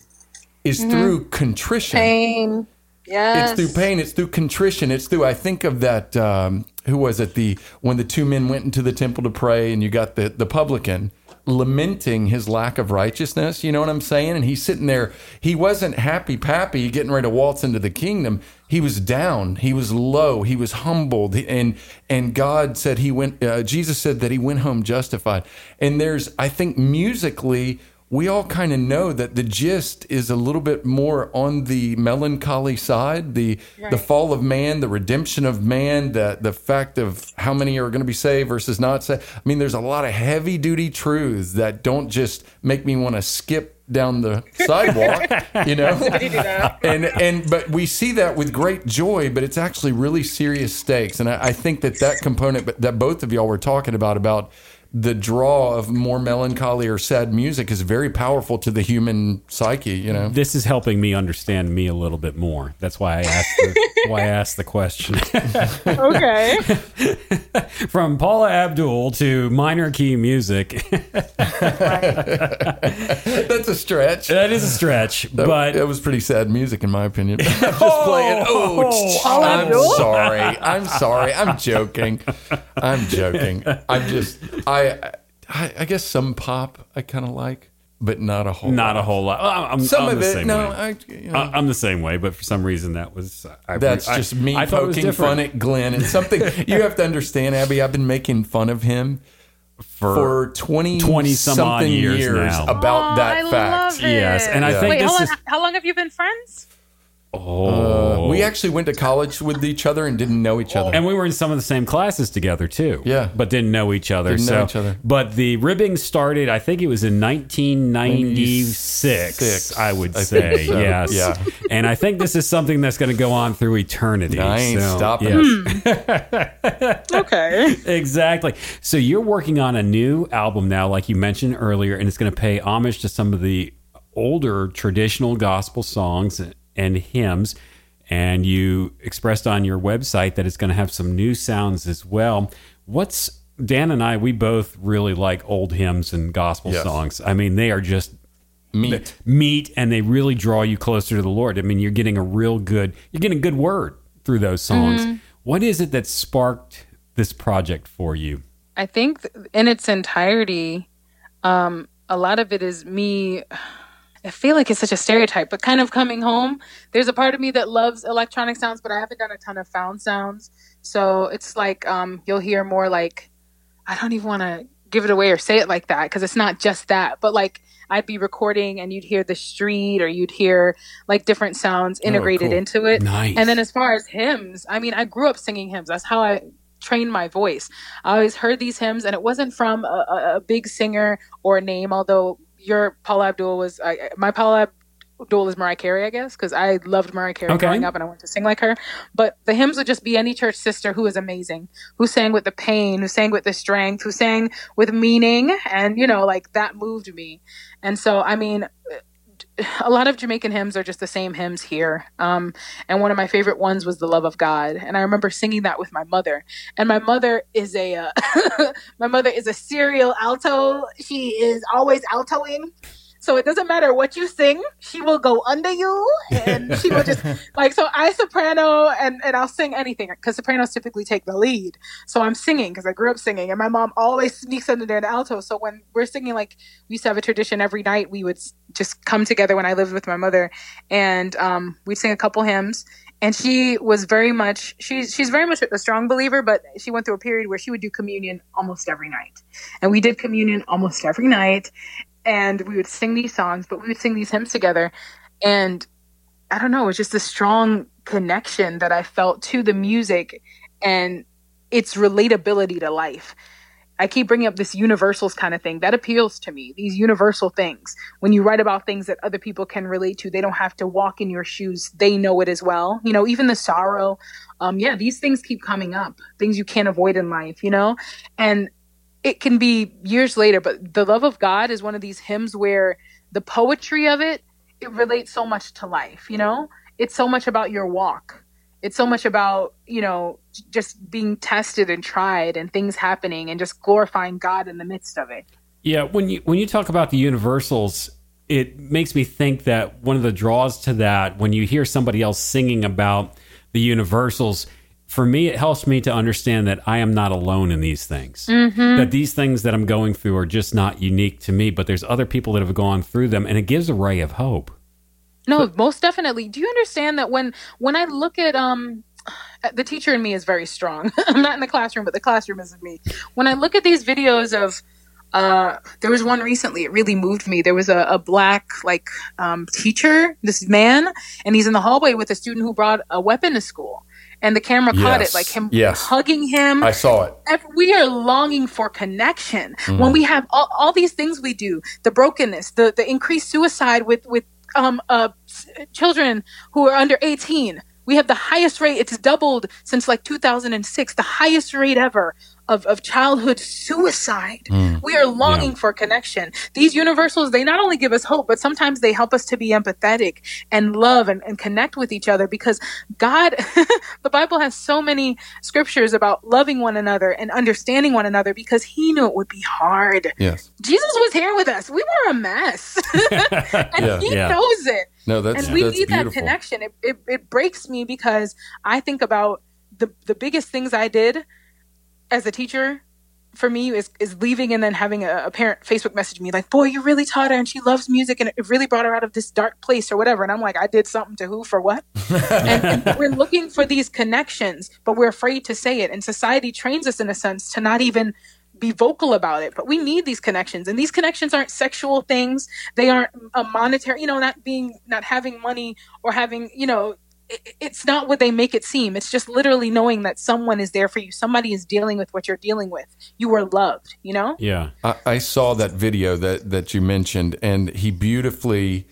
is through contrition. Pain. Yes. It's through pain. It's through contrition. It's through. I think of that. Um, who was it? The when the two men went into the temple to pray, and you got the the publican lamenting his lack of righteousness. You know what I'm saying? And he's sitting there. He wasn't happy, pappy, getting ready to waltz into the kingdom. He was down. He was low. He was humbled. And and God said he went. Uh, Jesus said that he went home justified. And there's, I think, musically we all kind of know that the gist is a little bit more on the melancholy side the the fall of man the redemption of man the the fact of how many are going to be saved versus not saved i mean there's a lot of heavy duty truths that don't just make me want to skip down the sidewalk you know? And and but we see that with great joy but it's actually really serious stakes. And i, I think that that component that both of y'all were talking about about the draw of more melancholy or sad music is very powerful to the human psyche, you know. This is helping me understand me a little bit more. That's why I asked the, why I asked the question. okay. From Paula Abdul to minor key music. That's a stretch. that is a stretch, That- but it was pretty sad music in my opinion. I'm just oh! playing. Oh, Oh, I'm Abdul? sorry. I'm sorry. I'm joking. I'm joking. I'm just I I, I guess some pop I kind of like, but not a whole not lot. a whole lot. I'm, Some I'm of the it, same no, way. I, you know. I- I'm the same way, but for some reason that was uh, I, That's I- just me I thought it poking fun at Glenn. And something you have to understand, Abby. I've been making fun of him for 20, 20 some odd something years now. about Aw, that I fact. love it. Yes, and I think Wait, this how long, is how long have you been friends? Oh, Uh, we actually went to college with each other and didn't know each other. and we were in some of the same classes together too. Yeah. but didn't know each other. Didn't so, know each other. but the ribbing started. I think it was in 1996. Six, I would I say so, yes. yeah. and I think this is something that's going to go on through eternity. I ain't So, stopping. yes. Okay. exactly. So you're working on a new album now, like you mentioned earlier, and it's going to pay homage to some of the older traditional gospel songs and hymns. And you expressed on your website that it's going to have some new sounds as well. What's Dan and I? We both really like old hymns and gospel Yes. songs. I mean, they are just Meat. meat and they really draw you closer to the Lord. I mean, you're getting a real good, you're getting good word through those songs. What is it that sparked this project for you? I think in its entirety, um, a lot of it is me. I feel like it's such a stereotype, but kind of coming home. There's a part of me that loves electronic sounds, but I haven't done a ton of found sounds. So it's like um, you'll hear more like I don't even want to give it away or say it like that because it's not just that, but like I'd be recording and you'd hear the street or you'd hear like different sounds integrated cool. into it. Nice. And then as far as hymns, I mean, I grew up singing hymns. That's how I trained my voice. I always heard these hymns, and it wasn't from a, a, a big singer or a name. Although your Paula Abdul was, I, my Paula Abdul is Mariah Carey, I guess, because I loved Mariah Carey Okay. growing up, and I wanted to sing like her. But the hymns would just be any church sister who is amazing, who sang with the pain, who sang with the strength, who sang with meaning, and you know, like that moved me. And so, I mean, a lot of Jamaican hymns are just the same hymns here. Um, and one of my favorite ones was "The Love of God," and I remember singing that with my mother. And my mother is a uh, my mother is a serial alto. She is always altoing. So it doesn't matter what you sing, she will go under you, and she will just like so. I soprano, and and I'll sing anything because sopranos typically take the lead. So I'm singing because I grew up singing, and my mom always sneaks under there in alto. So when we're singing, like we used to have a tradition every night, we would just come together when I lived with my mother, and um, we'd sing a couple hymns. And she was very much she's she's very much a strong believer, but she went through a period where she would do communion almost every night, and we did communion almost every night, and we would sing these songs, but we would sing these hymns together, and I don't know, it was just a strong connection that I felt to the music and its relatability to life. I keep bringing up this universals kind of thing that appeals to me. These universal things. When you write about things that other people can relate to, they don't have to walk in your shoes. They know it as well. You know, even the sorrow. Um, yeah, these things keep coming up. Things you can't avoid in life. You know, and it can be years later. But the love of God is one of these hymns where the poetry of it it relates so much to life. You know, it's so much about your walk it's so much about you know just being tested and tried and things happening and just glorifying god in the midst of it Yeah, when you when you talk about the universals, it makes me think that one of the draws to that when you hear somebody else singing about the universals, for me it helps me to understand that I am not alone in these things. That these things that I'm going through are just not unique to me, but there's other people that have gone through them and it gives a ray of hope. no most definitely do you understand that when when i look at um the teacher in me is very strong i'm not in the classroom but the classroom is in me when i look at these videos of uh, there was one recently. It really moved me. There was a, a black like um, teacher, this man, and he's in the hallway with a student who brought a weapon to school, and the camera caught Yes, it, like him yes. hugging him. I saw it. We are longing for connection when we have all, all these things we do the brokenness the the increased suicide with with um uh children who are under 18 we have the highest rate it's doubled since like 2006 the highest rate ever of, of childhood suicide. Hmm. We are longing for connection. These universals they not only give us hope but sometimes they help us to be empathetic and love and, and connect with each other because god the bible has so many scriptures about loving one another and understanding one another because he knew it would be hard. Yes. jesus was here with us. We were a mess. And Yeah. he Yeah. knows it. No, that's and we that's need that connection. It, it, it breaks me because i think about the the biggest things i did as a teacher for me is is leaving and then having a, a parent facebook message me like boy you really taught her and she loves music and it really brought her out of this dark place or whatever. And i'm like i did something to who? For what? And, and we're looking for these connections but we're afraid to say it. And society trains us in a sense to not even be vocal about it. But we need these connections. And these connections aren't sexual things. They aren't a monetary you know not being not having money or having you know it's not what they make it seem. It's just literally knowing that someone is there for you. Somebody is dealing with what you're dealing with. You are loved, you know? Yeah. I, I saw that video that that you mentioned, and he beautifully,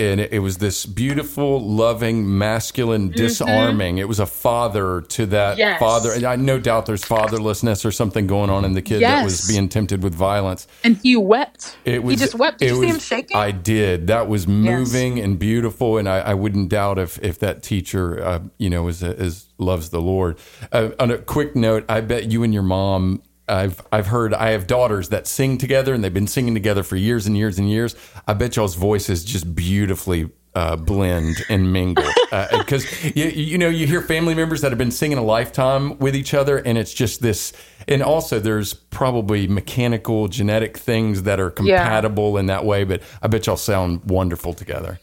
and it, it was this beautiful, loving, masculine disarming. It was a father to that Mm-hmm. Yes. father. And I no doubt there's fatherlessness or something going on in the kid that was being tempted with violence. And he wept. It was he just wept. Did you see him shaking? I did. That was moving and beautiful, and I, I wouldn't doubt if if that teacher, uh, you know, is, is loves the Lord. Uh, on a quick note, I bet you and your mom. I've I've heard I have daughters that sing together, and they've been singing together for years and years and years. I bet y'all's voices just beautifully uh, blend and mingle because you, you know you hear family members that have been singing a lifetime with each other, and it's just this. And also, there's probably mechanical genetic things that are Yeah. compatible in that way. But I bet y'all sound wonderful together.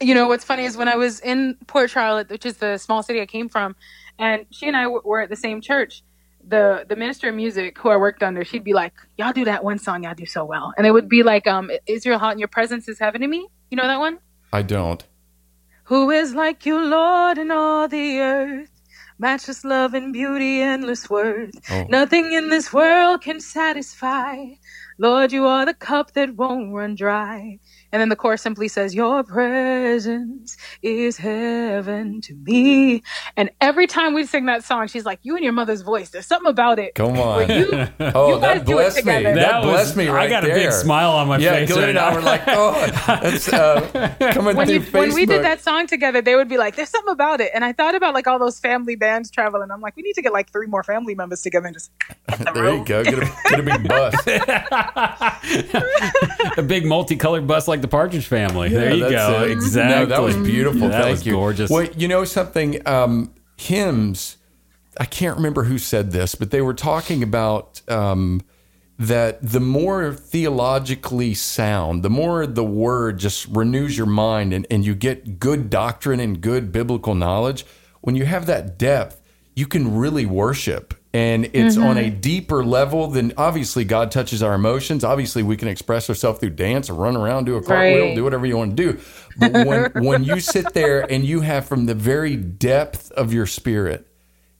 you know what's funny is when I was in Port Charlotte, which is the small city I came from, and she and I w- were at the same church. The the minister of music who I worked under, she'd be like, "Y'all do that one song, y'all do so well," and it would be like, "Um, Israel Houghton your presence is heaven to me." You know that one? I don't. Who is like you, Lord, in all the earth? Matchless love and beauty, endless worth. Oh. Nothing in this world can satisfy. Lord, you are the cup that won't run dry. And then the chorus simply says, Your presence is heaven to me. And every time we sing that song, she's like, You and your mother's voice, there's something about it. Come on. You, Oh, you guys that do it blessed me. together. That, That was- blessed me I right got a there. big smile on my yeah, face Glenn right and I now. were like, oh, that's uh, coming when, through you, Facebook. when we did that song together, they would be like, "There's something about it," and I thought about like all those family bands traveling. I'm like, we need to get like three more family members together and just there you go. Get a, get a big bus. a big multicolored bus like the Partridge Family. there you go. it. Exactly. No, that was beautiful. That Thank was you. gorgeous. Well, you know something? Um, hymns. I can't remember who said this, but they were talking about um, that the more theologically sound, the more the word just renews your mind, and, and you get good doctrine and good biblical knowledge. When you have that depth, you can really worship. And it's on a mm-hmm. deeper level than obviously God touches our emotions. Obviously, we can express ourselves through dance or run around, do a cartwheel, Right. do whatever you want to do. But when, when you sit there and you have from the very depth of your spirit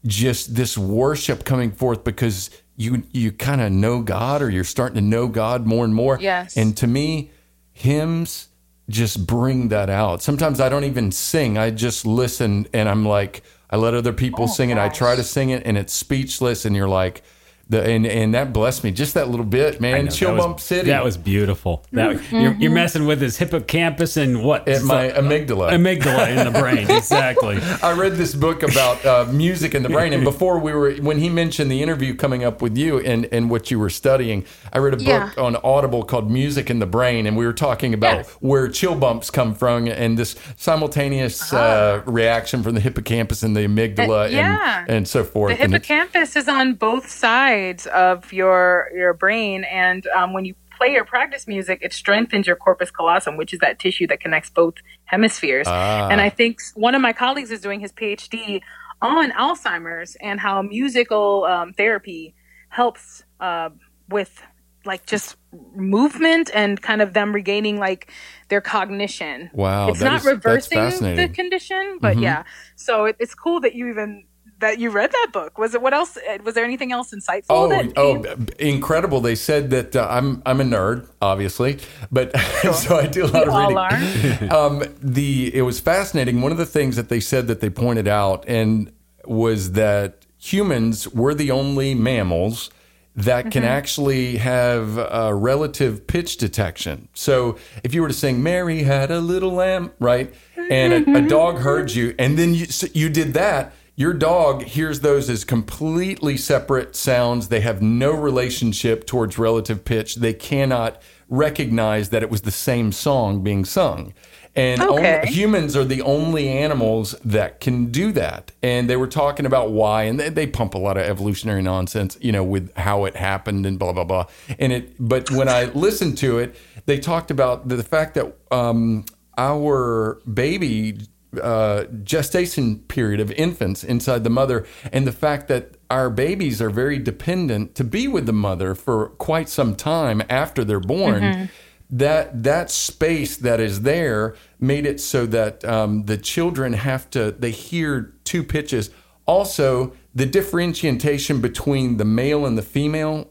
just this worship coming forth because you you kind of know God or you're starting to know God more and more. Yes. And to me, hymns just bring that out. Sometimes I don't even sing. I just listen and I'm like I let other people Oh, sing it. I try to sing it and it's speechless and you're like the and and that blessed me just that little bit, man. know, Chill that was- Bump City. That was beautiful. That you're, you're messing with his hippocampus and what? at my amygdala. amygdala in the brain. Exactly. I read this book about uh, music in the brain, and before we were, when he mentioned the interview coming up with you and and what you were studying, I read a book Yeah. on Audible called "Music in the Brain," and we were talking about Yes. where chill bumps come from and this simultaneous uh, reaction from the hippocampus and the amygdala, Uh, yeah. and and so forth. The And hippocampus is on both sides of your your brain, and um, when you play or practice music, it strengthens your corpus callosum, which is that tissue that connects both hemispheres. Ah. And I think one of my colleagues is doing his PhD on Alzheimer's and how musical um, therapy helps uh, with like just movement and kind of them regaining like their cognition. Wow, it's not is- reversing the. Mm-hmm. condition, but yeah. So it, it's cool that you even that you read that book. Was it what else? uh, Was there anything else insightful? Oh, oh, incredible! They said that uh, I'm I'm a nerd, obviously, but so I do a lot of all reading. are. um, the it was fascinating. One of the things that they said that they pointed out and was that humans were the only mammals that can actually have uh, relative pitch detection. So if you were to sing "Mary had a little lamb," right, and a, a dog heard you, and then you so you did that. Your dog hears those as completely separate sounds. They have no relationship towards relative pitch. They cannot recognize that it was the same song being sung. And Okay. only, humans are the only animals that can do that. And they were talking about why, and they, they pump a lot of evolutionary nonsense, you know, with how it happened and blah blah blah. And it, but when I listened to it, they talked about the, the fact that um, our baby uh, gestation period of infants inside the mother, and the fact that our babies are very dependent to be with the mother for quite some time after they're born that that space that is there made it so that um, the children have to they hear two pitches. Also, the differentiation between the male and the female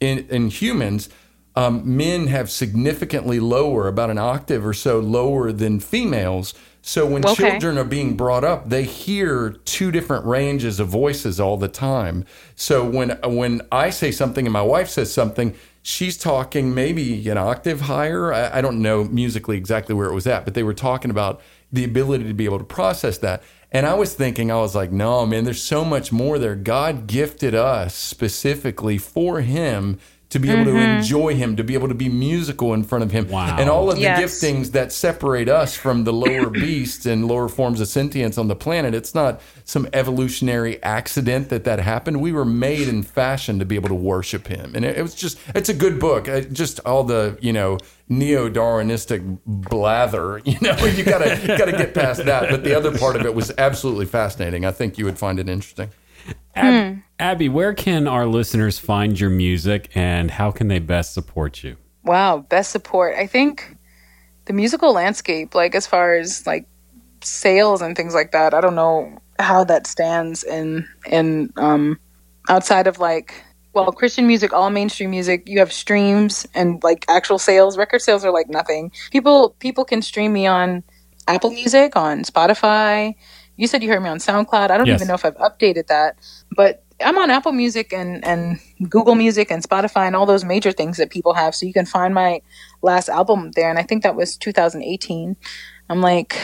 in, in humans, um, men have significantly lower, about an octave or so lower than females. So when Okay. children are being brought up, they hear two different ranges of voices all the time. So when when I say something and my wife says something, she's talking maybe an octave higher. I, I don't know musically exactly where it was at, but they were talking about the ability to be able to process that. And I was thinking, I was like, no, man, there's so much more there. God gifted us specifically for Him to be able to enjoy Him, to be able to be musical in front of Him. Wow. And all of the Yes. giftings that separate us from the lower beasts and lower forms of sentience on the planet. It's not some evolutionary accident that that happened. We were made and fashioned to be able to worship Him. And it, it was just, it's a good book. Uh, just all the, you know, neo-Darwinistic blather, you know, you gotta, you gotta get past that. But the other part of it was absolutely fascinating. I think you would find it interesting. Ab- Abby, where can our listeners find your music and how can they best support you? Wow, best support. I think the musical landscape, like as far as like sales and things like that, I don't know how that stands in in um outside of like well, Christian music, all mainstream music, you have streams and like actual sales. Record sales are like nothing. People people can stream me on Apple Music, on Spotify. You said you heard me on SoundCloud. I don't Yes. even know if I've updated that, but I'm on Apple Music and and Google Music and Spotify and all those major things that people have. So you can find my last album there, and I think that was 2018. I'm like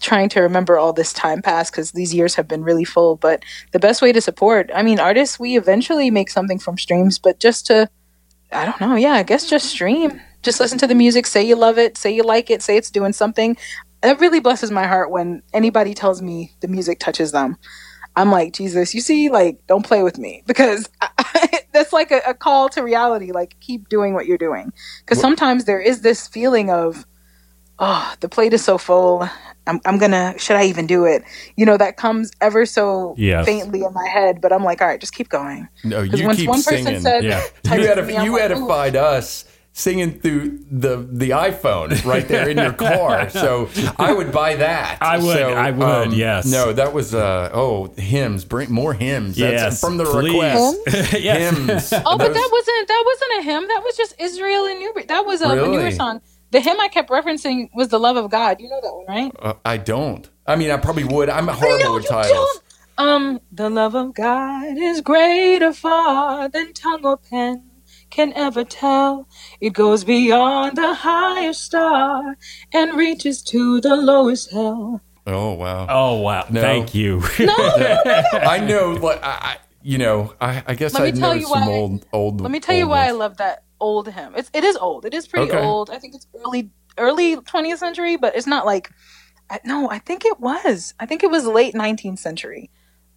trying to remember all this time passed because these years have been really full. But the best way to support, I mean, artists, we eventually make something from streams, but just to, I don't know, yeah, I guess just stream. Just listen to the music, say you love it, say you like it, say it's doing something. It really blesses my heart when anybody tells me the music touches them. I'm like, Jesus, you see, like, don't play with me because that's like a, a call to reality. Like, keep doing what you're doing. Because sometimes there is this feeling of, oh, the plate is so full. I'm, I'm gonna, should I even do it? You know, that comes ever so Yes. faintly in my head, but I'm like, all right, just keep going. No, Because you once keep one person singing. said, Yeah. you, it edif- me, you like, edified us singing through the the iPhone right there in your car. So I would buy that. I would, So, I would, yes. No, that was uh oh hymns. Bring more hymns. That's Yes, from the please. request. yes. Hymns. Oh, but Those- that wasn't that wasn't a hymn. That was just Israel and New. That was a, a newer song. The hymn I kept referencing was "The Love of God." You know that one, right? Uh, I don't. I mean, I probably would. I'm a horrible No, with titles. don't. Um, the love of God is greater far than tongue or pen can ever tell. It goes beyond the highest star and reaches to the lowest hell. Oh wow. Oh, wow. No. Thank you. No, I know. Like I, I you know, I, I guess Let me I tell know you some why- old old. Let me tell you old why I love that old hymn. It's it is old. It is pretty Okay. old. I think it's early early 20th century, but it's not like I, no, I think it was. I think it was late 19th century.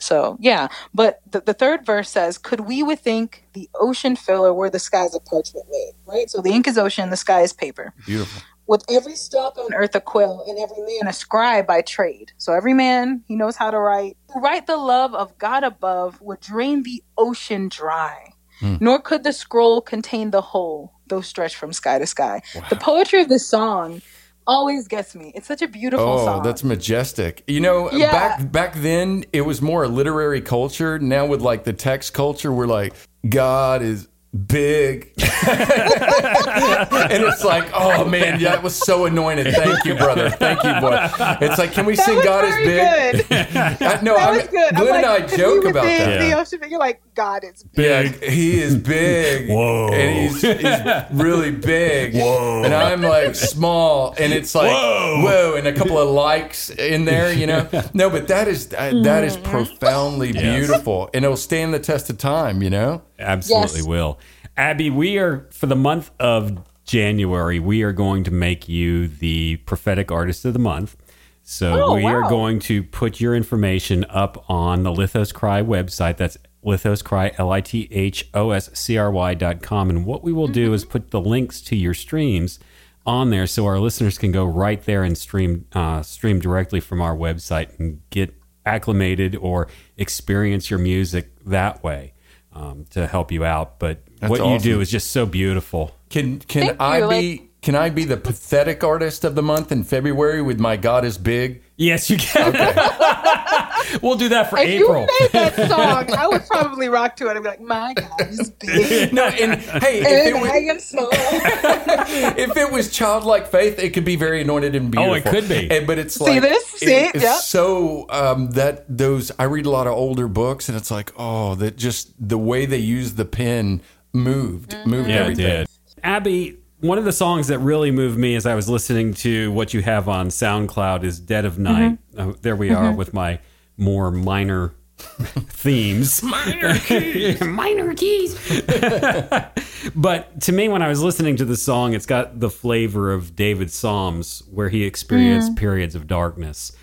So, yeah, but the, the third verse says, Could we would think the ocean filler were the skies of parchment made, right? So the ink is ocean, the sky is paper. Beautiful. With every stalk on earth a quill, and every man a scribe by trade. So every man, he knows how to write. To write the love of God above would drain the ocean dry. Hmm. Nor could the scroll contain the whole, though stretched from sky to sky. The poetry of this song always gets me. It's such a beautiful Oh, song. that's majestic. You know, Yeah. back back then it was more a literary culture. Now with like the text culture, we're like, God is big. and it's like, oh man, yeah, that was so anointed. Thank you, brother. Thank you, boy. It's like, can we That sing was God is big? good. I, no, That I'm, was good. I'm Glenn and I joke about within that. The Yeah. ocean, you're like, God is Yeah, he is big. Whoa. And he's, he's really big. Whoa. And I'm like small. And it's like, Whoa. whoa. And a couple of likes in there, you know? No, but that is uh, that is profoundly beautiful. And it'll stand the test of time, you know? Absolutely Yes. will. Abby, we are, for the month of January, we are going to make you the prophetic artist of the month. So Oh, we are going to put your information up on the Lithos Cry website. That's Lithos Cry, L I T H O S C R Y dot com. And what we will do Mm-hmm. is put the links to your streams on there so our listeners can go right there and stream uh, stream directly from our website and get acclimated or experience your music that way um, to help you out. But what you do is just so beautiful. Can can Thank I you, be can I be the pathetic artist of the month in February with my God is Big? Yes, you can. we'll do that for If April. you made that song, I would probably rock to it. I'd be like, my God is big. No, and hey, if it, was, I am small. if it was childlike faith, it could be very anointed and beautiful. Oh, it could be. And- but it's See like this? See? it- it's Yep. so um, that those I read a lot of older books, and it's like, oh, that just the way they use the pen moved, mm-hmm. moved Yeah, it did. Abby, one of the songs that really moved me as I was listening to what you have on SoundCloud is Dead of Night. Mm-hmm. Uh, there we are mm-hmm. with my more minor themes. Minor keys. minor keys. but to me, when I was listening to the song, it's got the flavor of David Psalms, where he experienced mm. periods of darkness.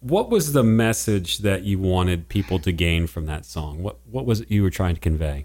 What was the message that you wanted people to gain from that song? What what was it you were trying to convey?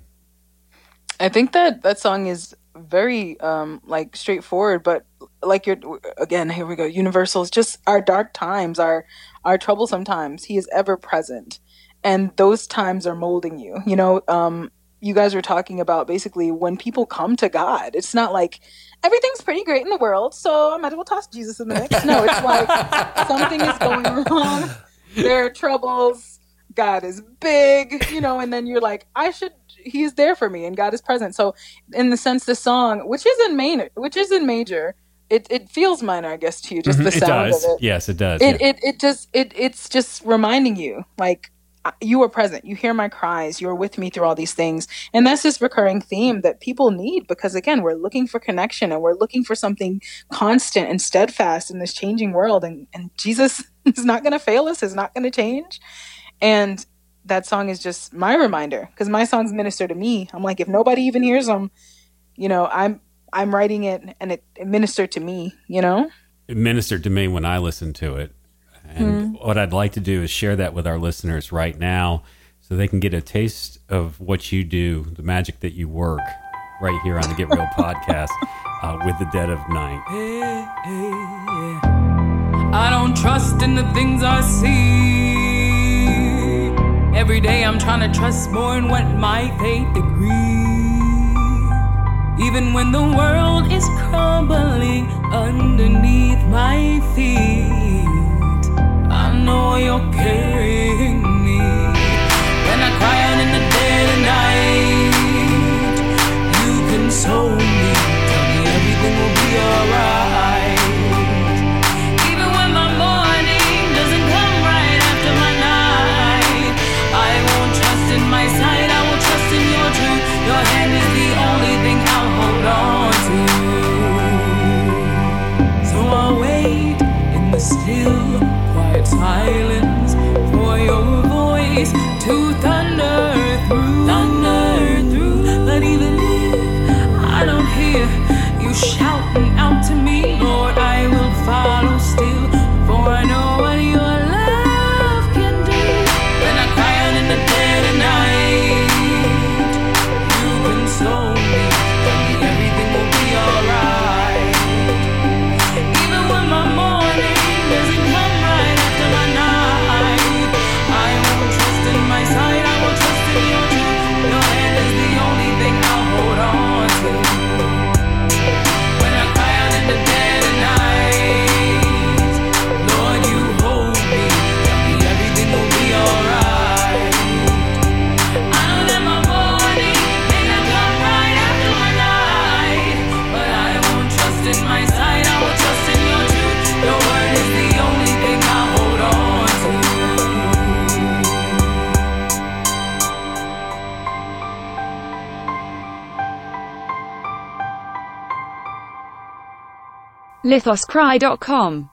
I think that that song is very um like straightforward, but like you're again here we go. Universal is just our dark times, our our troublesome times. He is ever present, and those times are molding you. You know, um, you guys were talking about basically when people come to God. It's not like everything's pretty great in the world, so I might as well toss Jesus in the mix. No, it's like something is going wrong. There are troubles. God is big, you know, and then you're like, I should. He is there for me, and God is present. So, in the sense, the song, which is in main, which is in major, it it feels minor, I guess, to you, just the it sound does. of it. Yes, it does. It, yeah. it it just it it's just reminding you like uh, you are present. You hear my cries. You are with me through all these things, and that's this recurring theme that people need because again, we're looking for connection and we're looking for something constant and steadfast in this changing world. And and Jesus is not going to fail us. Is not going to change, and that song is just my reminder because my songs minister to me. I'm like, if nobody even hears them, you know, I'm I'm writing it and it, it ministered to me. You know. it ministered to me when I listened to it. And what I'd like to do is share that with our listeners right now so they can get a taste of what you do, the magic that you work right here on the Get Real podcast uh, with the Dead of Night. I don't trust in the things I see. Every day I'm trying to trust more in what my faith agrees. Even when the world is crumbling underneath my lithoscry.com